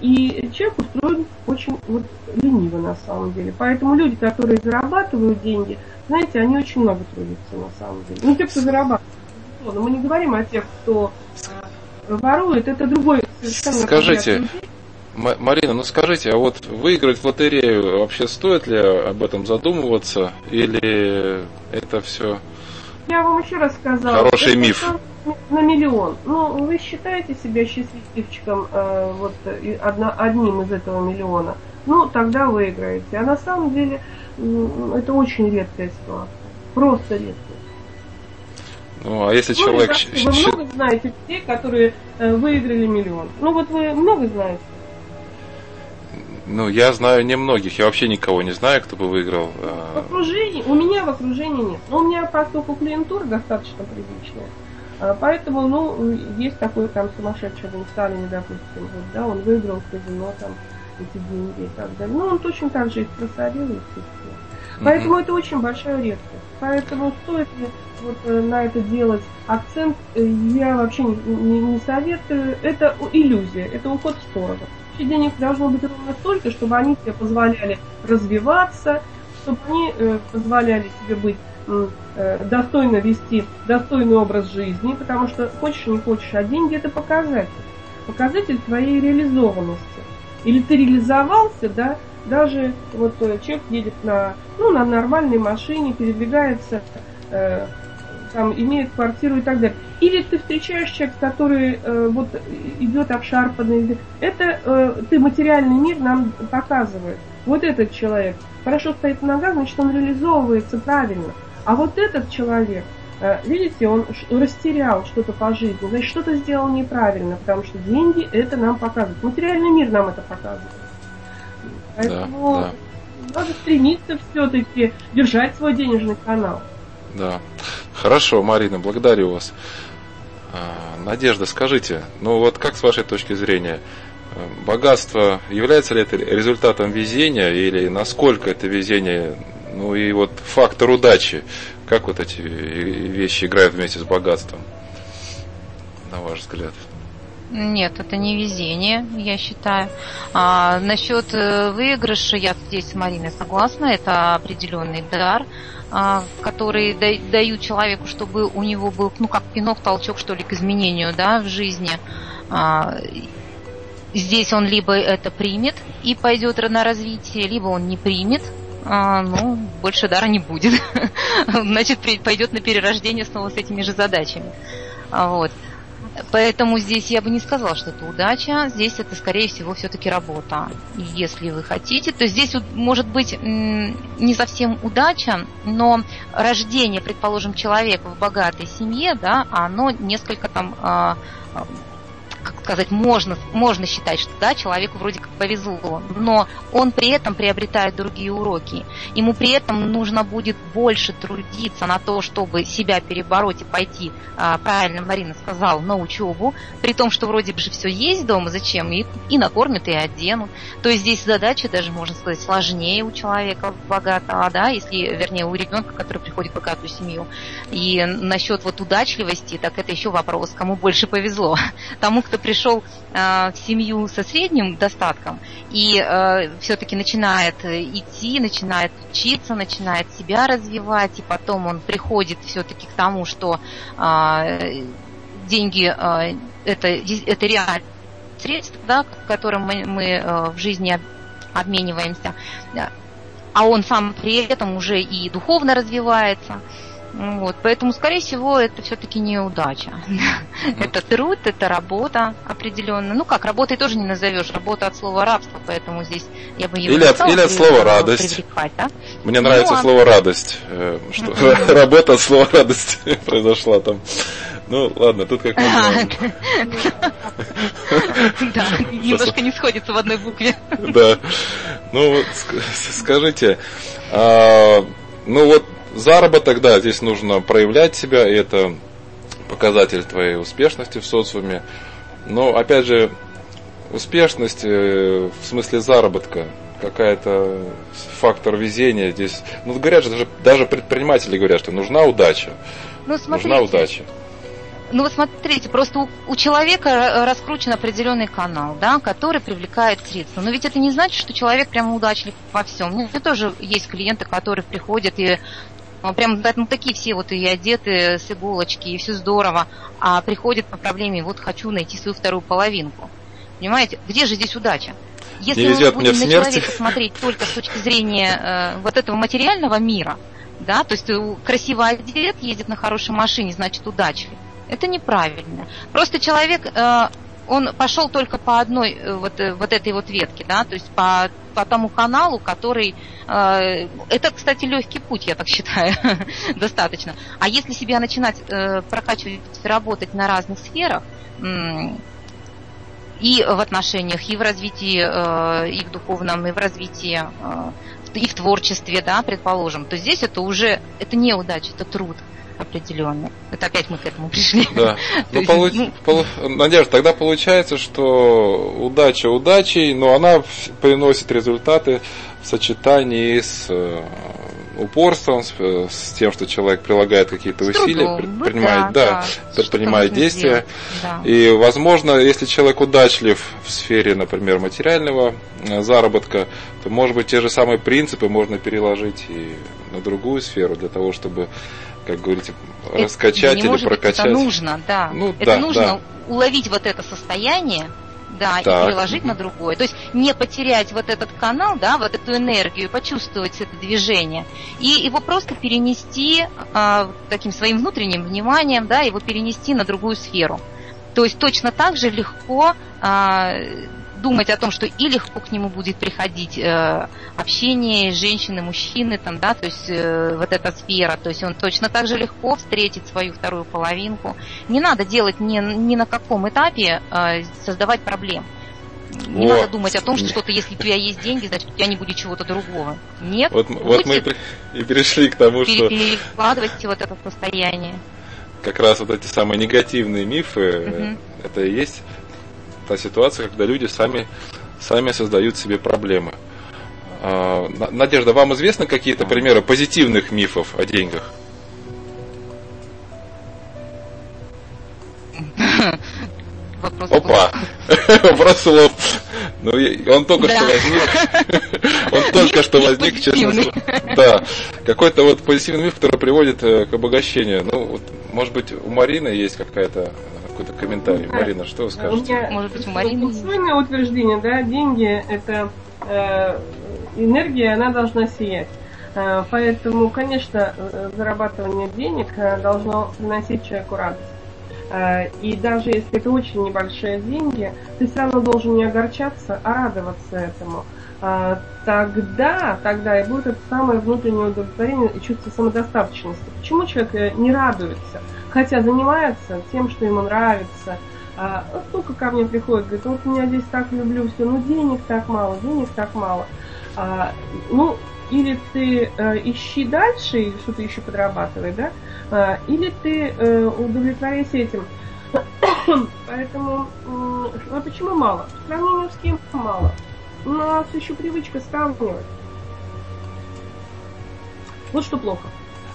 И человек устроен очень вот, лениво на самом деле. Поэтому люди, которые зарабатывают деньги, знаете, они очень много трудятся на самом деле. Ну, те, кто зарабатывает. Но мы не говорим о тех, кто э, ворует, это другой совершенно Скажите, Марина, ну скажите, а вот выиграть в лотерею вообще стоит ли об этом задумываться или это все? Я вам еще раз сказала. Хороший миф. На миллион. Ну, вы считаете себя счастливчиком э, вот одна, одним из этого миллиона? Ну, тогда выиграете. А на самом деле это очень редкая ситуация. Просто редкая. Ну, а если ну, человек... Вы много знаете людей, которые э, выиграли миллион. Ну, вот вы много знаете. Ну, я знаю немногих, я вообще никого не знаю, кто бы выиграл. В окружении, у меня в окружении нет. Но у меня поскольку клиентура достаточно приличная, поэтому, ну, есть такой там сумасшедший в Сталине, допустим, вот, да, он выиграл в казино там эти деньги и так далее. Ну, он точно так же их просорил, естественно. Поэтому mm-hmm. это очень большая редкость. Поэтому стоит ли вот э, на это делать акцент, э, я вообще не, не, не советую. Это иллюзия, это уход в сторону денег должно быть ровно столько, чтобы они тебе позволяли развиваться, чтобы они э, позволяли тебе быть э, достойно вести достойный образ жизни, потому что хочешь не хочешь, а деньги это показатель. Показатель твоей реализованности. Или ты реализовался, да, даже вот э, человек едет на, ну, на нормальной машине, передвигается там, имеет квартиру и так далее. Или ты встречаешь человека, который э, вот идет обшарпанный. Это э, ты материальный мир нам показывает. Вот этот человек хорошо стоит на ногах, значит он реализовывается правильно. А вот этот человек, э, видите, он растерял что-то по жизни, значит что-то сделал неправильно, потому что деньги это нам показывают. Материальный мир нам это показывает. Поэтому да, да. надо стремиться все-таки держать свой денежный канал. Да. Хорошо, Марина, благодарю вас. А, Надежда, скажите, ну вот как с вашей точки зрения, э, богатство является ли это результатом везения или насколько это везение, ну и вот фактор удачи, как вот эти вещи играют вместе с богатством, на ваш взгляд? Нет, это не везение, я считаю. А, насчет э, выигрыша я здесь с Мариной согласна, это определенный дар. А, которые дают человеку, чтобы у него был, ну, как пинок, толчок, что ли, к изменению, да, в жизни. А, здесь он либо это примет и пойдет на развитие, либо он не примет, а, ну, больше дара не будет. Значит, пойдет на перерождение снова с этими же задачами. Вот. Поэтому здесь я бы не сказала, что это удача. Здесь это, скорее всего, все-таки работа. И если вы хотите, то здесь может быть не совсем удача, но рождение, предположим, человека в богатой семье, да, оно несколько там а, как сказать, можно, можно считать, что да, человеку вроде как повезло, но он при этом приобретает другие уроки. Ему при этом нужно будет больше трудиться на то, чтобы себя перебороть и пойти, а, правильно Марина сказала, на учебу, при том, что вроде бы же все есть дома, зачем? И, и накормят, и оденут. То есть здесь задача даже, можно сказать, сложнее у человека богатого, да, если, вернее, у ребенка, который приходит в богатую семью. И насчет вот удачливости, так это еще вопрос, кому больше повезло. Тому, кто пришел э, в семью со средним достатком и э, все-таки начинает идти, начинает учиться, начинает себя развивать, и потом он приходит все-таки к тому, что э, деньги э, это, это реально средства, да, которым мы, мы э, в жизни обмениваемся, а он сам при этом уже и духовно развивается. Вот, поэтому, скорее всего, это все-таки неудача. это труд, это работа определенная. Ну как, работой тоже не назовешь. Работа от слова рабство, поэтому здесь я бы его или от, или от слова радость. Да? Мне ну, нравится а... слово радость. Э, что работа от слова радость произошла там. Ну, ладно, тут как Да, немножко не сходится в одной букве. Да. Ну, вот скажите, а, ну вот заработок, да, здесь нужно проявлять себя, и это показатель твоей успешности в социуме. Но, опять же, успешность э, в смысле заработка, какая-то фактор везения здесь. Ну, говорят же, даже, даже предприниматели говорят, что нужна удача. Ну, смотрите, нужна удача. Ну вот смотрите, просто у, у человека раскручен определенный канал, да, который привлекает средства. Но ведь это не значит, что человек прямо удачлив во всем. У меня тоже есть клиенты, которые приходят и ну, прям ну, такие все вот и одеты с иголочки, и все здорово, а приходят по проблеме, вот хочу найти свою вторую половинку. Понимаете, где же здесь удача? Если мы будем на человека смотреть только с точки зрения э, вот этого материального мира, да, то есть красиво одет, ездит на хорошей машине, значит удачлив это неправильно. Просто человек, э, он пошел только по одной э, вот, э, вот этой вот ветке, да, то есть по, по тому каналу, который... Это, кстати, легкий путь, я так считаю, достаточно. А если себя начинать прокачивать, работать на разных сферах, и в отношениях, и в развитии, и в духовном, и в развитии, и в творчестве, да, предположим, то здесь это уже, это не удача, это труд определенный. Это опять мы к этому пришли. Да. Ну, получ... ну... Полу... Надежда, тогда получается, что удача удачей, но она приносит результаты в сочетании с э, упорством, с, э, с тем, что человек прилагает какие-то усилия, предпринимает, да, да, да предпринимает действия. Да. И, возможно, если человек удачлив в сфере, например, материального э, заработка, то, может быть, те же самые принципы можно переложить и на другую сферу для того, чтобы как говорите, раскачать это, или может прокачать. Быть, это нужно, да. Ну, это да, нужно да. уловить вот это состояние, да, так. и переложить на другое. То есть не потерять вот этот канал, да, вот эту энергию, почувствовать это движение. И его просто перенести э, таким своим внутренним вниманием, да, его перенести на другую сферу. То есть точно так же легко э, думать о том, что и легко к нему будет приходить э, общение женщины, мужчины, там, да, то есть э, вот эта сфера, то есть он точно так же легко встретит свою вторую половинку. Не надо делать ни, ни на каком этапе э, создавать проблем. Не О. надо думать о том, что что-то, если у тебя есть деньги, значит у тебя не будет чего-то другого. Нет. Вот, вот мы и перешли к тому, что... Перекладывайте вот это состояние. Как раз вот эти самые негативные мифы, угу. это и есть та ситуация, когда люди сами, сами создают себе проблемы. А, Надежда, вам известны какие-то примеры позитивных мифов о деньгах? Вопрос Опа! Вопрос слов. Ну, он только да. что возник. Он только что возник, честно. Да. Какой-то вот позитивный миф, который приводит э, к обогащению. Ну, вот, может быть, у Марины есть какая-то какой-то комментарий. Да. Марина, что вы скажете? Меня, Может быть, у Марины? Свойное утверждение, да, деньги это э, энергия, она должна сиять. Э, поэтому, конечно, э, зарабатывание денег э, должно приносить человеку радость. И даже если это очень небольшие деньги, ты все равно должен не огорчаться, а радоваться этому. Тогда, тогда и будет это самое внутреннее удовлетворение и чувство самодостаточности. Почему человек не радуется? хотя занимается тем, что ему нравится, А, столько ко мне приходит, говорит, вот меня здесь так люблю все, ну денег так мало, денег так мало. А, ну, или ты э, ищи дальше, или что-то еще подрабатывай, да, а, или ты э, удовлетворяйся этим. Поэтому, э, а почему мало? В сравнении с кем мало? У нас еще привычка сравнивать. Вот что плохо.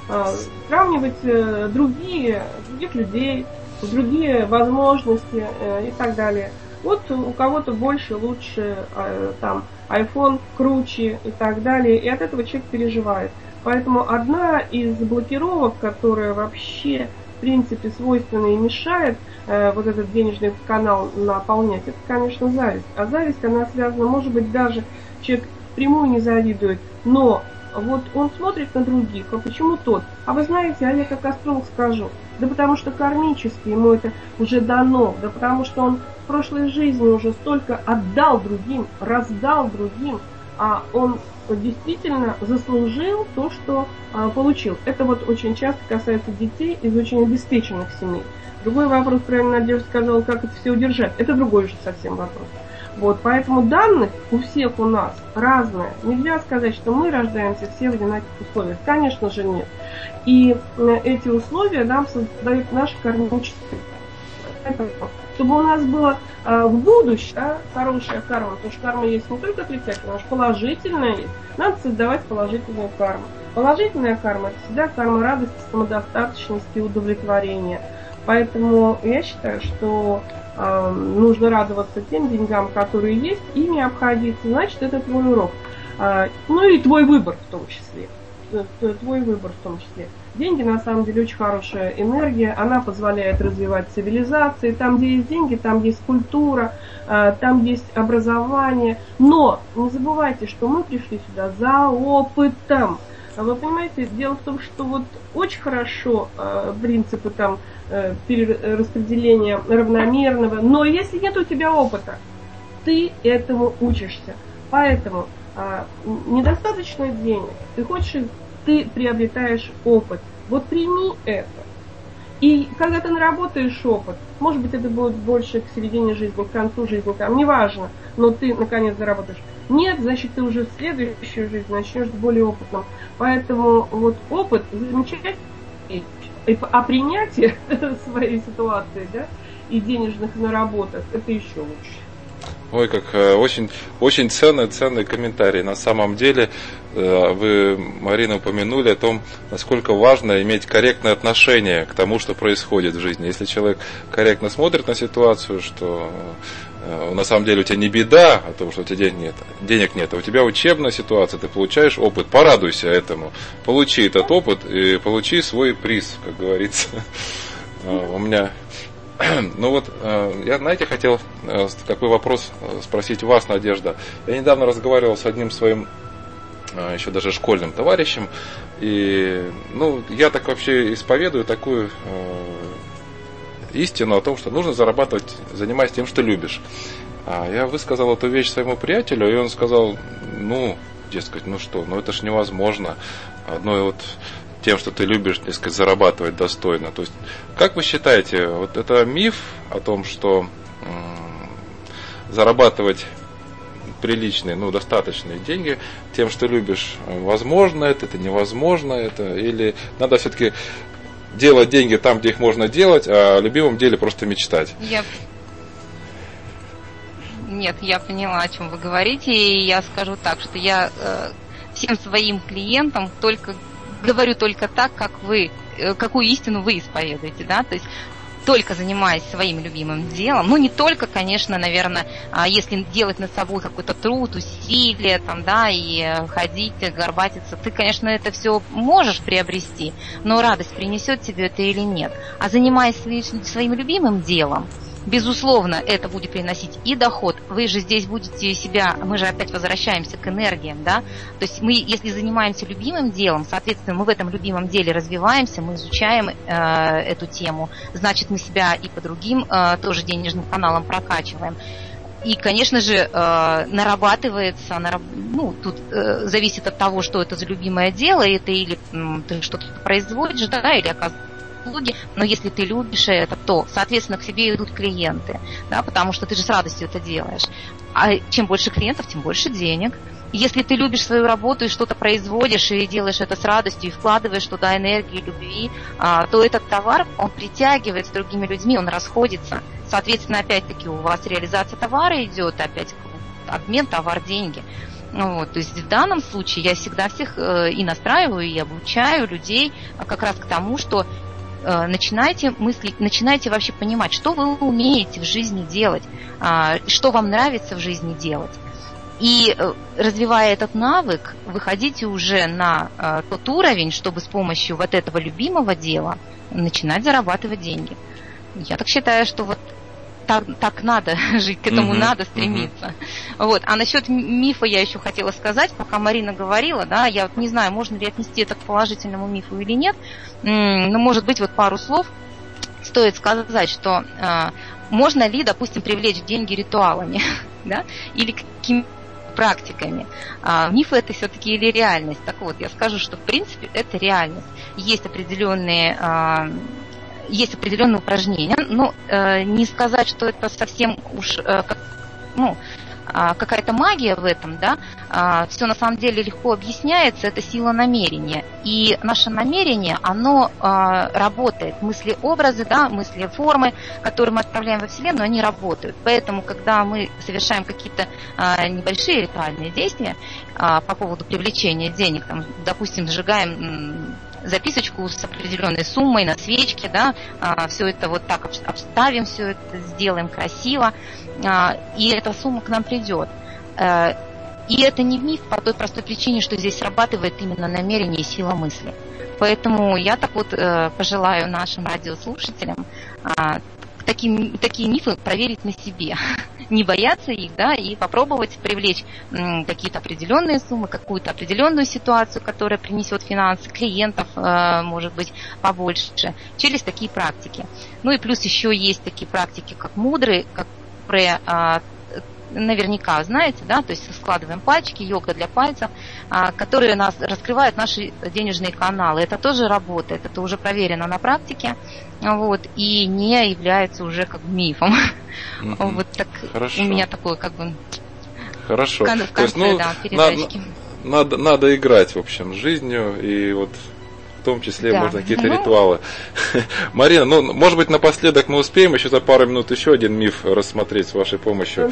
А, сравнивать э, другие, других людей, другие возможности э, и так далее. Вот у кого-то больше, лучше, э, там, iPhone круче и так далее, и от этого человек переживает. Поэтому одна из блокировок, которая вообще принципе свойственна и мешает э, вот этот денежный канал наполнять, это, конечно, зависть. А зависть, она связана, может быть, даже человек прямую не завидует, но вот он смотрит на других, а почему тот? А вы знаете, а я как астролог скажу, да потому что кармически ему это уже дано, да потому что он в прошлой жизни уже столько отдал другим, раздал другим, а он действительно заслужил то, что а, получил. Это вот очень часто касается детей из очень обеспеченных семей. Другой вопрос, правильно Надежда сказала, как это все удержать. Это другой же совсем вопрос. Вот, поэтому данных у всех у нас разные. Нельзя сказать, что мы рождаемся все в одинаковых условиях. Конечно же нет. И э, эти условия нам создают наши кармические. Чтобы у нас было э, в будущем да, хорошая карма, потому что карма есть не только отрицательная, а положительная есть. Надо создавать положительную карму. Положительная карма – это всегда карма радости, самодостаточности удовлетворения. Поэтому я считаю, что э, нужно радоваться тем деньгам, которые есть, ими обходиться. Значит, это твой урок. Э, ну и твой выбор в том числе. Твой выбор в том числе. Деньги на самом деле очень хорошая энергия, она позволяет развивать цивилизации. Там, где есть деньги, там есть культура, там есть образование. Но не забывайте, что мы пришли сюда за опытом. А вы понимаете, дело в том, что вот очень хорошо принципы там Э, распределения равномерного. Но если нет у тебя опыта, ты этому учишься. Поэтому а, недостаточно денег. Ты хочешь, ты приобретаешь опыт. Вот прими это. И когда ты наработаешь опыт, может быть, это будет больше к середине жизни, к концу жизни, там, неважно, но ты наконец заработаешь. Нет, значит, ты уже в следующую жизнь начнешь более опытным. Поэтому вот опыт замечательный а принятие своей ситуации, да, и денежных наработок, это еще лучше. Ой, как э, очень, очень ценный, ценный комментарий. На самом деле, э, вы, Марина, упомянули о том, насколько важно иметь корректное отношение к тому, что происходит в жизни. Если человек корректно смотрит на ситуацию, что э, на самом деле у тебя не беда о том, что у тебя денег нет, денег нет, а у тебя учебная ситуация, ты получаешь опыт, порадуйся этому, получи этот опыт и получи свой приз, как говорится. У меня ну вот, э, я, знаете, хотел э, какой вопрос э, спросить вас, Надежда. Я недавно разговаривал с одним своим еще даже школьным товарищем, и, ну, я так вообще исповедую такую истину о том, что нужно зарабатывать, занимаясь тем, что любишь. А я высказал эту вещь своему приятелю, и он сказал, ну, дескать, ну что, ну это ж невозможно. Одной вот тем, что ты любишь, так сказать, зарабатывать достойно. То есть, как вы считаете, вот это миф о том, что зарабатывать приличные, ну, достаточные деньги тем, что любишь, возможно это, это невозможно это, или надо все-таки делать деньги там, где их можно делать, а о любимом деле просто мечтать? Я... Нет, я поняла, о чем вы говорите, и я скажу так, что я э, всем своим клиентам только говорю только так, как вы, э, какую истину вы исповедуете, да, то есть только занимаясь своим любимым делом, ну не только, конечно, наверное, а если делать над собой какой-то труд, усилия, там, да, и ходить, горбатиться, ты, конечно, это все можешь приобрести, но радость принесет тебе это или нет. А занимаясь своим любимым делом, безусловно, это будет приносить и доход. Вы же здесь будете себя, мы же опять возвращаемся к энергиям, да? То есть мы, если занимаемся любимым делом, соответственно, мы в этом любимом деле развиваемся, мы изучаем э, эту тему, значит, мы себя и по другим э, тоже денежным каналам прокачиваем. И, конечно же, э, нарабатывается, ну, тут э, зависит от того, что это за любимое дело, это или ты что-то производишь, да, или оказывается услуги, но если ты любишь это, то, соответственно, к тебе идут клиенты, да, потому что ты же с радостью это делаешь. А чем больше клиентов, тем больше денег. Если ты любишь свою работу и что-то производишь, и делаешь это с радостью, и вкладываешь туда энергию, любви, а, то этот товар, он притягивает с другими людьми, он расходится. Соответственно, опять-таки, у вас реализация товара идет, опять обмен товар-деньги. Ну вот, то есть в данном случае я всегда всех э, и настраиваю, и обучаю людей как раз к тому, что начинайте мыслить, начинайте вообще понимать, что вы умеете в жизни делать, э, что вам нравится в жизни делать. И э, развивая этот навык, выходите уже на э, тот уровень, чтобы с помощью вот этого любимого дела начинать зарабатывать деньги. Я так считаю, что вот так, так надо жить, к этому uh-huh, надо стремиться. Uh-huh. Вот. А насчет мифа я еще хотела сказать, пока Марина говорила, да, я вот не знаю, можно ли отнести это к положительному мифу или нет, но может быть вот пару слов стоит сказать, что э, можно ли, допустим, привлечь деньги ритуалами, да, или какими практиками. А, мифы это все-таки или реальность? Так вот, я скажу, что в принципе это реальность. Есть определенные а, есть определенные упражнения, но э, не сказать, что это совсем уж э, ну, э, какая-то магия в этом, да, э, все на самом деле легко объясняется, это сила намерения. И наше намерение, оно э, работает. Мысли, образы, да, мысли, формы, которые мы отправляем во Вселенную, они работают. Поэтому, когда мы совершаем какие-то небольшие ритуальные действия по поводу привлечения денег, там, допустим, сжигаем записочку с определенной суммой на свечке, да, а, все это вот так обставим, все это сделаем красиво, а, и эта сумма к нам придет. Э, и это не миф по той простой причине, что здесь срабатывает именно намерение и сила мысли. Поэтому я так вот э, пожелаю нашим радиослушателям а, такие, такие мифы проверить на себе. Не бояться их, да, и попробовать привлечь какие-то определенные суммы, какую-то определенную ситуацию, которая принесет финансы, клиентов, э, может быть, побольше, через такие практики. Ну и плюс еще есть такие практики, как мудрые, как а, наверняка знаете, да, то есть складываем пальчики, йога для пальцев, а, которые нас раскрывают наши денежные каналы. Это тоже работает, это уже проверено на практике, вот, и не является уже как мифом. Mm-hmm. Вот так Хорошо. у меня такое как бы Хорошо. В конце, То есть, ну, да, надо, надо, надо играть, в общем, жизнью и вот том числе да. можно какие-то ну... ритуалы. Марина, ну, может быть, напоследок мы успеем еще за пару минут еще один миф рассмотреть с вашей помощью.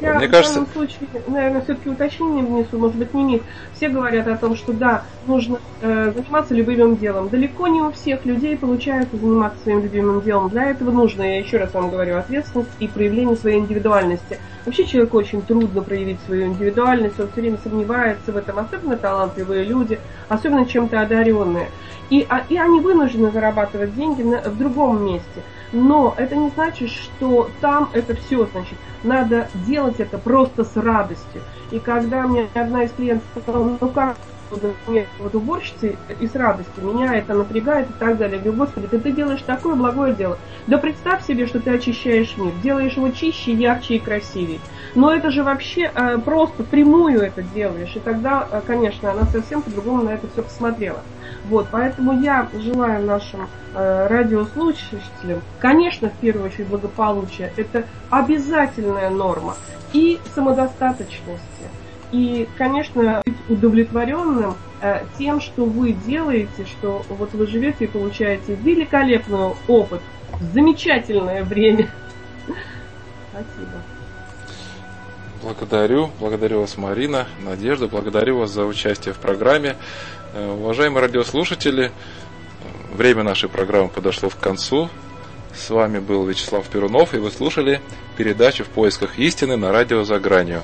Я Мне в кажется... данном случае, наверное, все-таки уточнение внесу, может быть, не миф. Все говорят о том, что да, нужно э, заниматься любимым делом. Далеко не у всех людей получается заниматься своим любимым делом. Для этого нужно, я еще раз вам говорю, ответственность и проявление своей индивидуальности. Вообще человеку очень трудно проявить свою индивидуальность, он все время сомневается в этом, особенно талантливые люди, особенно чем-то одаренные. И, а, и они вынуждены зарабатывать деньги на, в другом месте. Но это не значит, что там это все, значит, надо делать это просто с радостью. И когда мне одна из клиентов сказала, ну как вот уборщицы и с радостью, меня это напрягает и так далее. Я говорю, Господи, ты, ты делаешь такое благое дело. Да представь себе, что ты очищаешь мир, делаешь его чище, ярче и красивее. Но это же вообще э, просто прямую это делаешь. И тогда, э, конечно, она совсем по-другому на это все посмотрела. Вот, поэтому я желаю нашим э, радиослушателям, конечно, в первую очередь благополучия. Это обязательная норма и самодостаточности. И, конечно, быть удовлетворенным э, тем, что вы делаете, что вот вы живете и получаете великолепный опыт, замечательное время. Спасибо. Благодарю, благодарю вас, Марина, Надежда, благодарю вас за участие в программе. Э, уважаемые радиослушатели, время нашей программы подошло к концу. С вами был Вячеслав Перунов, и вы слушали передачу «В поисках истины» на радио «За гранью».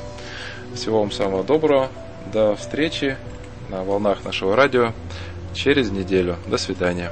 Всего вам самого доброго. До встречи на волнах нашего радио через неделю. До свидания.